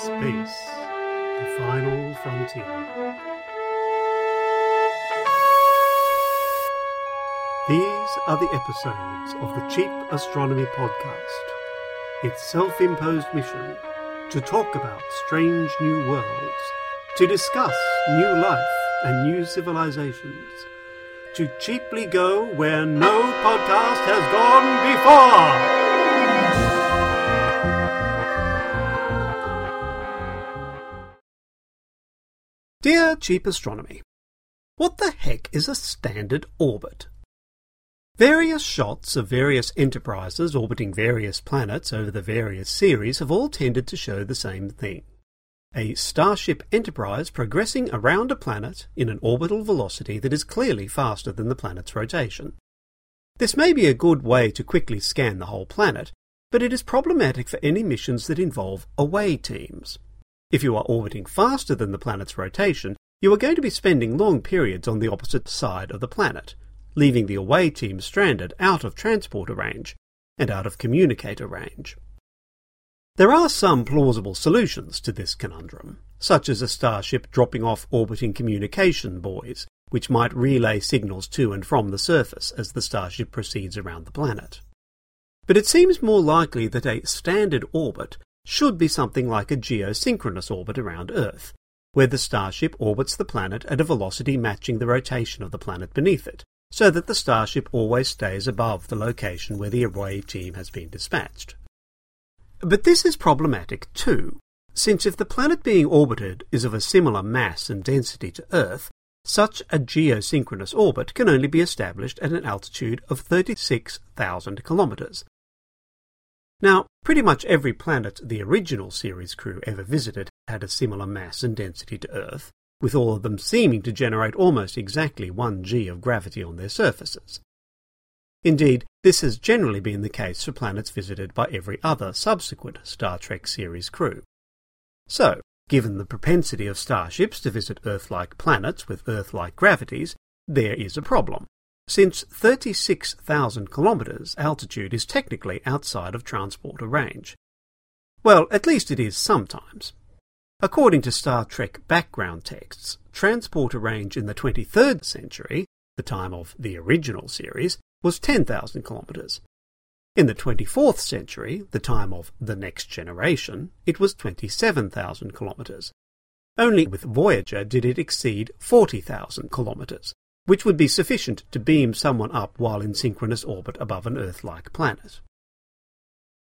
Space, the final frontier. These are the episodes of the Cheap Astronomy Podcast. Its self imposed mission to talk about strange new worlds, to discuss new life and new civilizations, to cheaply go where no podcast has gone before. Dear Cheap Astronomy, what the heck is a standard orbit? Various shots of various enterprises orbiting various planets over the various series have all tended to show the same thing. A Starship Enterprise progressing around a planet in an orbital velocity that is clearly faster than the planet's rotation. This may be a good way to quickly scan the whole planet, but it is problematic for any missions that involve away teams. If you are orbiting faster than the planet's rotation, you are going to be spending long periods on the opposite side of the planet, leaving the away team stranded out of transporter range and out of communicator range. There are some plausible solutions to this conundrum, such as a starship dropping off orbiting communication buoys, which might relay signals to and from the surface as the starship proceeds around the planet. But it seems more likely that a standard orbit should be something like a geosynchronous orbit around Earth, where the starship orbits the planet at a velocity matching the rotation of the planet beneath it, so that the starship always stays above the location where the away team has been dispatched. But this is problematic too, since if the planet being orbited is of a similar mass and density to Earth, such a geosynchronous orbit can only be established at an altitude of 36,000 kilometers, now, pretty much every planet the original series crew ever visited had a similar mass and density to Earth, with all of them seeming to generate almost exactly 1 g of gravity on their surfaces. Indeed, this has generally been the case for planets visited by every other subsequent Star Trek series crew. So, given the propensity of starships to visit Earth-like planets with Earth-like gravities, there is a problem since 36,000 kilometres altitude is technically outside of transporter range. Well, at least it is sometimes. According to Star Trek background texts, transporter range in the 23rd century, the time of the original series, was 10,000 kilometres. In the 24th century, the time of the next generation, it was 27,000 kilometres. Only with Voyager did it exceed 40,000 kilometres which would be sufficient to beam someone up while in synchronous orbit above an Earth-like planet.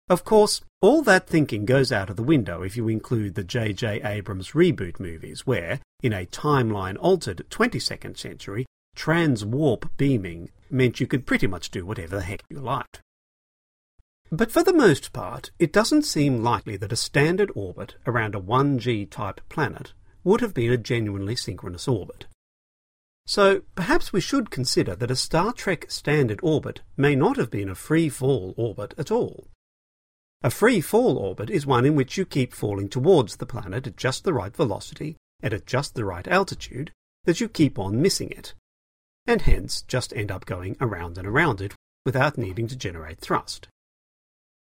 Of course, all that thinking goes out of the window if you include the J.J. Abrams reboot movies, where, in a timeline altered 22nd century, trans-warp beaming meant you could pretty much do whatever the heck you liked. But for the most part, it doesn't seem likely that a standard orbit around a 1G type planet would have been a genuinely synchronous orbit. So perhaps we should consider that a Star Trek standard orbit may not have been a free fall orbit at all. A free fall orbit is one in which you keep falling towards the planet at just the right velocity and at just the right altitude that you keep on missing it, and hence just end up going around and around it without needing to generate thrust.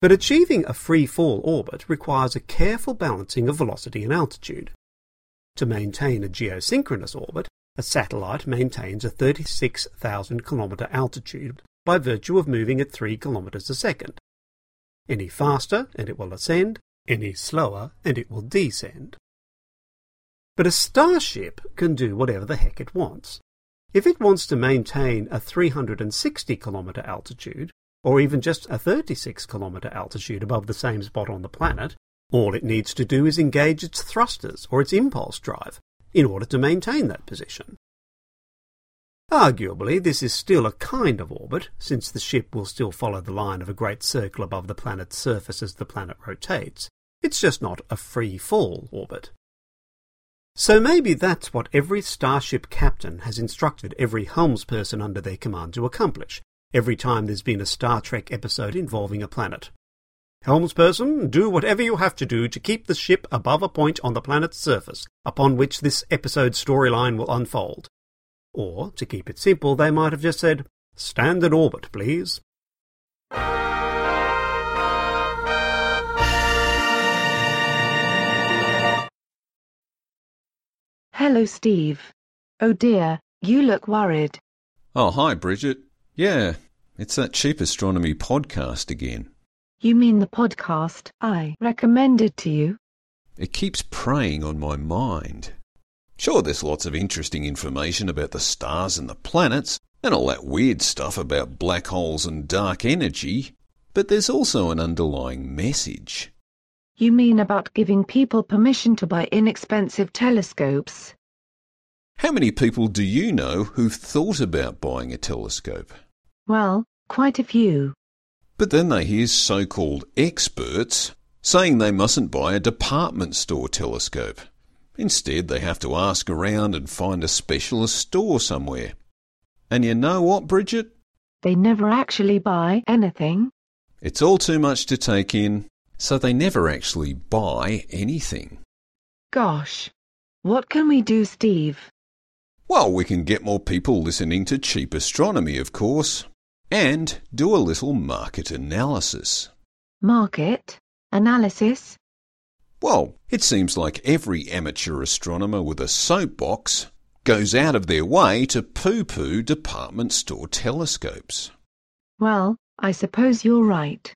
But achieving a free fall orbit requires a careful balancing of velocity and altitude. To maintain a geosynchronous orbit, a satellite maintains a 36,000 kilometre altitude by virtue of moving at 3 kilometres a second. Any faster and it will ascend, any slower and it will descend. But a starship can do whatever the heck it wants. If it wants to maintain a 360 kilometre altitude, or even just a 36 kilometre altitude above the same spot on the planet, all it needs to do is engage its thrusters or its impulse drive, in order to maintain that position. Arguably, this is still a kind of orbit, since the ship will still follow the line of a great circle above the planet's surface as the planet rotates. It's just not a free fall orbit. So maybe that's what every starship captain has instructed every helmsperson under their command to accomplish, every time there's been a Star Trek episode involving a planet. Helmsperson, do whatever you have to do to keep the ship above a point on the planet's surface upon which this episode's storyline will unfold. Or, to keep it simple, they might have just said, Standard orbit, please. Hello, Steve. Oh dear, you look worried. Oh, hi, Bridget. Yeah, it's that cheap astronomy podcast again. You mean the podcast I recommended to you? It keeps preying on my mind. Sure, there's lots of interesting information about the stars and the planets, and all that weird stuff about black holes and dark energy, but there's also an underlying message. You mean about giving people permission to buy inexpensive telescopes? How many people do you know who've thought about buying a telescope? Well, quite a few. But then they hear so called experts saying they mustn't buy a department store telescope. Instead, they have to ask around and find a specialist store somewhere. And you know what, Bridget? They never actually buy anything. It's all too much to take in, so they never actually buy anything. Gosh. What can we do, Steve? Well, we can get more people listening to cheap astronomy, of course, and do a little market analysis. Market? Analysis? Well, it seems like every amateur astronomer with a soapbox goes out of their way to poo poo department store telescopes. Well, I suppose you're right.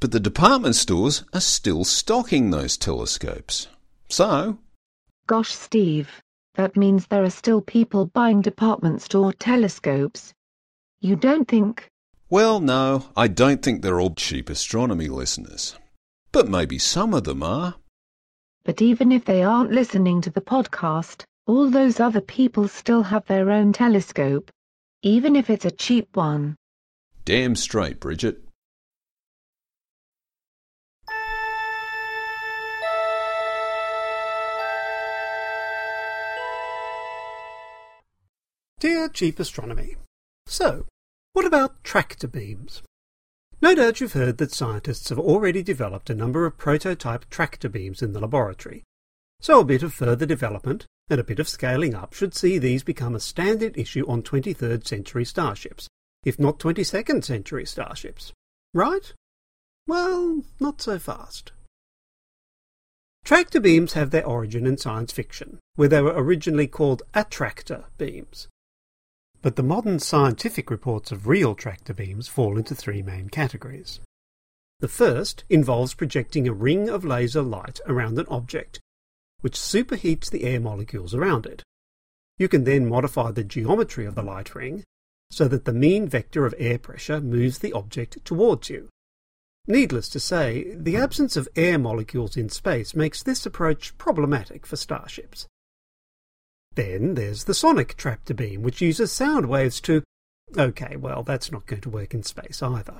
But the department stores are still stocking those telescopes. So, Gosh, Steve. That means there are still people buying department store telescopes. You don't think. Well, no, I don't think they're all cheap astronomy listeners. But maybe some of them are. But even if they aren't listening to the podcast, all those other people still have their own telescope. Even if it's a cheap one. Damn straight, Bridget. Dear Cheap Astronomy. So, what about tractor beams? No doubt you've heard that scientists have already developed a number of prototype tractor beams in the laboratory. So a bit of further development and a bit of scaling up should see these become a standard issue on 23rd century starships, if not 22nd century starships. Right? Well, not so fast. Tractor beams have their origin in science fiction, where they were originally called attractor beams. But the modern scientific reports of real tractor beams fall into three main categories. The first involves projecting a ring of laser light around an object, which superheats the air molecules around it. You can then modify the geometry of the light ring so that the mean vector of air pressure moves the object towards you. Needless to say, the absence of air molecules in space makes this approach problematic for starships. Then there's the sonic tractor beam, which uses sound waves to. Okay, well, that's not going to work in space either.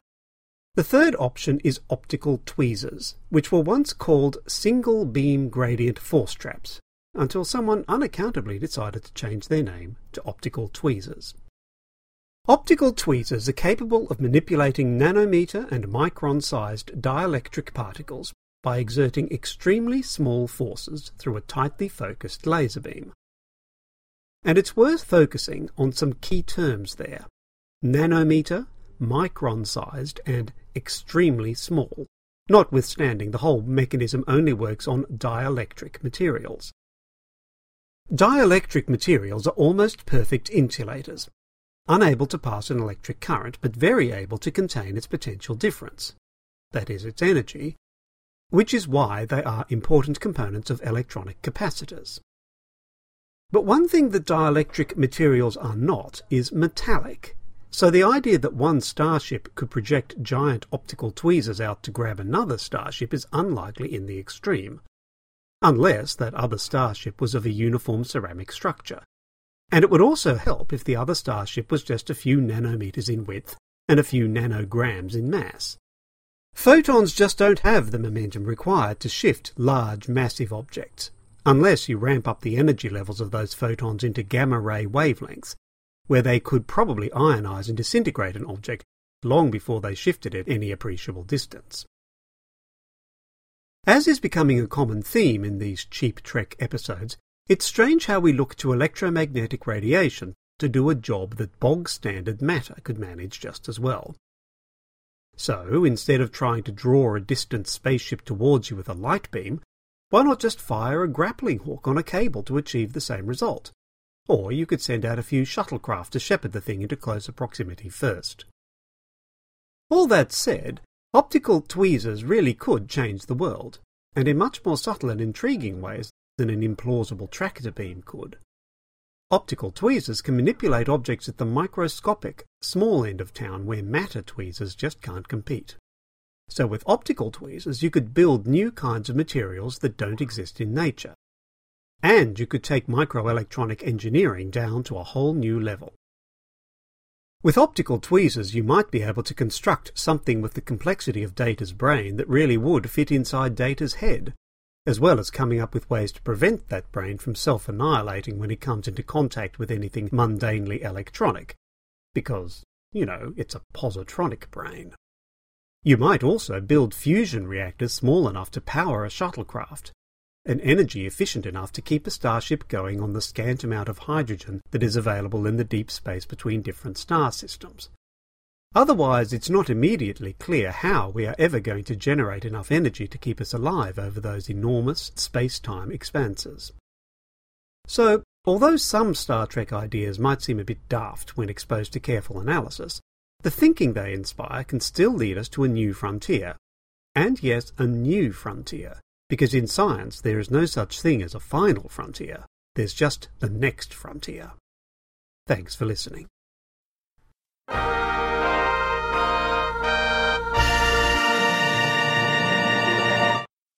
The third option is optical tweezers, which were once called single beam gradient force traps, until someone unaccountably decided to change their name to optical tweezers. Optical tweezers are capable of manipulating nanometer and micron sized dielectric particles by exerting extremely small forces through a tightly focused laser beam. And it's worth focusing on some key terms there nanometer, micron sized, and extremely small, notwithstanding the whole mechanism only works on dielectric materials. Dielectric materials are almost perfect insulators, unable to pass an electric current but very able to contain its potential difference, that is, its energy, which is why they are important components of electronic capacitors. But one thing that dielectric materials are not is metallic. So the idea that one starship could project giant optical tweezers out to grab another starship is unlikely in the extreme. Unless that other starship was of a uniform ceramic structure. And it would also help if the other starship was just a few nanometers in width and a few nanograms in mass. Photons just don't have the momentum required to shift large, massive objects, unless you ramp up the energy levels of those photons into gamma ray wavelengths, where they could probably ionize and disintegrate an object long before they shifted it any appreciable distance. As is becoming a common theme in these cheap Trek episodes, it's strange how we look to electromagnetic radiation to do a job that bog standard matter could manage just as well. So, instead of trying to draw a distant spaceship towards you with a light beam, Why not just fire a grappling hook on a cable to achieve the same result? Or you could send out a few shuttlecraft to shepherd the thing into closer proximity first. All that said, optical tweezers really could change the world, and in much more subtle and intriguing ways than an implausible tractor beam could. Optical tweezers can manipulate objects at the microscopic, small end of town where matter tweezers just can't compete. So with optical tweezers you could build new kinds of materials that don't exist in nature. And you could take microelectronic engineering down to a whole new level. With optical tweezers you might be able to construct something with the complexity of Data's brain that really would fit inside Data's head, as well as coming up with ways to prevent that brain from self-annihilating when it comes into contact with anything mundanely electronic. Because, you know, it's a positronic brain. You might also build fusion reactors small enough to power a shuttlecraft, and energy efficient enough to keep a starship going on the scant amount of hydrogen that is available in the deep space between different star systems. Otherwise, it's not immediately clear how we are ever going to generate enough energy to keep us alive over those enormous space-time expanses. So, although some Star Trek ideas might seem a bit daft when exposed to careful analysis, the thinking they inspire can still lead us to a new frontier. And yes, a new frontier, because in science there is no such thing as a final frontier. There's just the next frontier. Thanks for listening.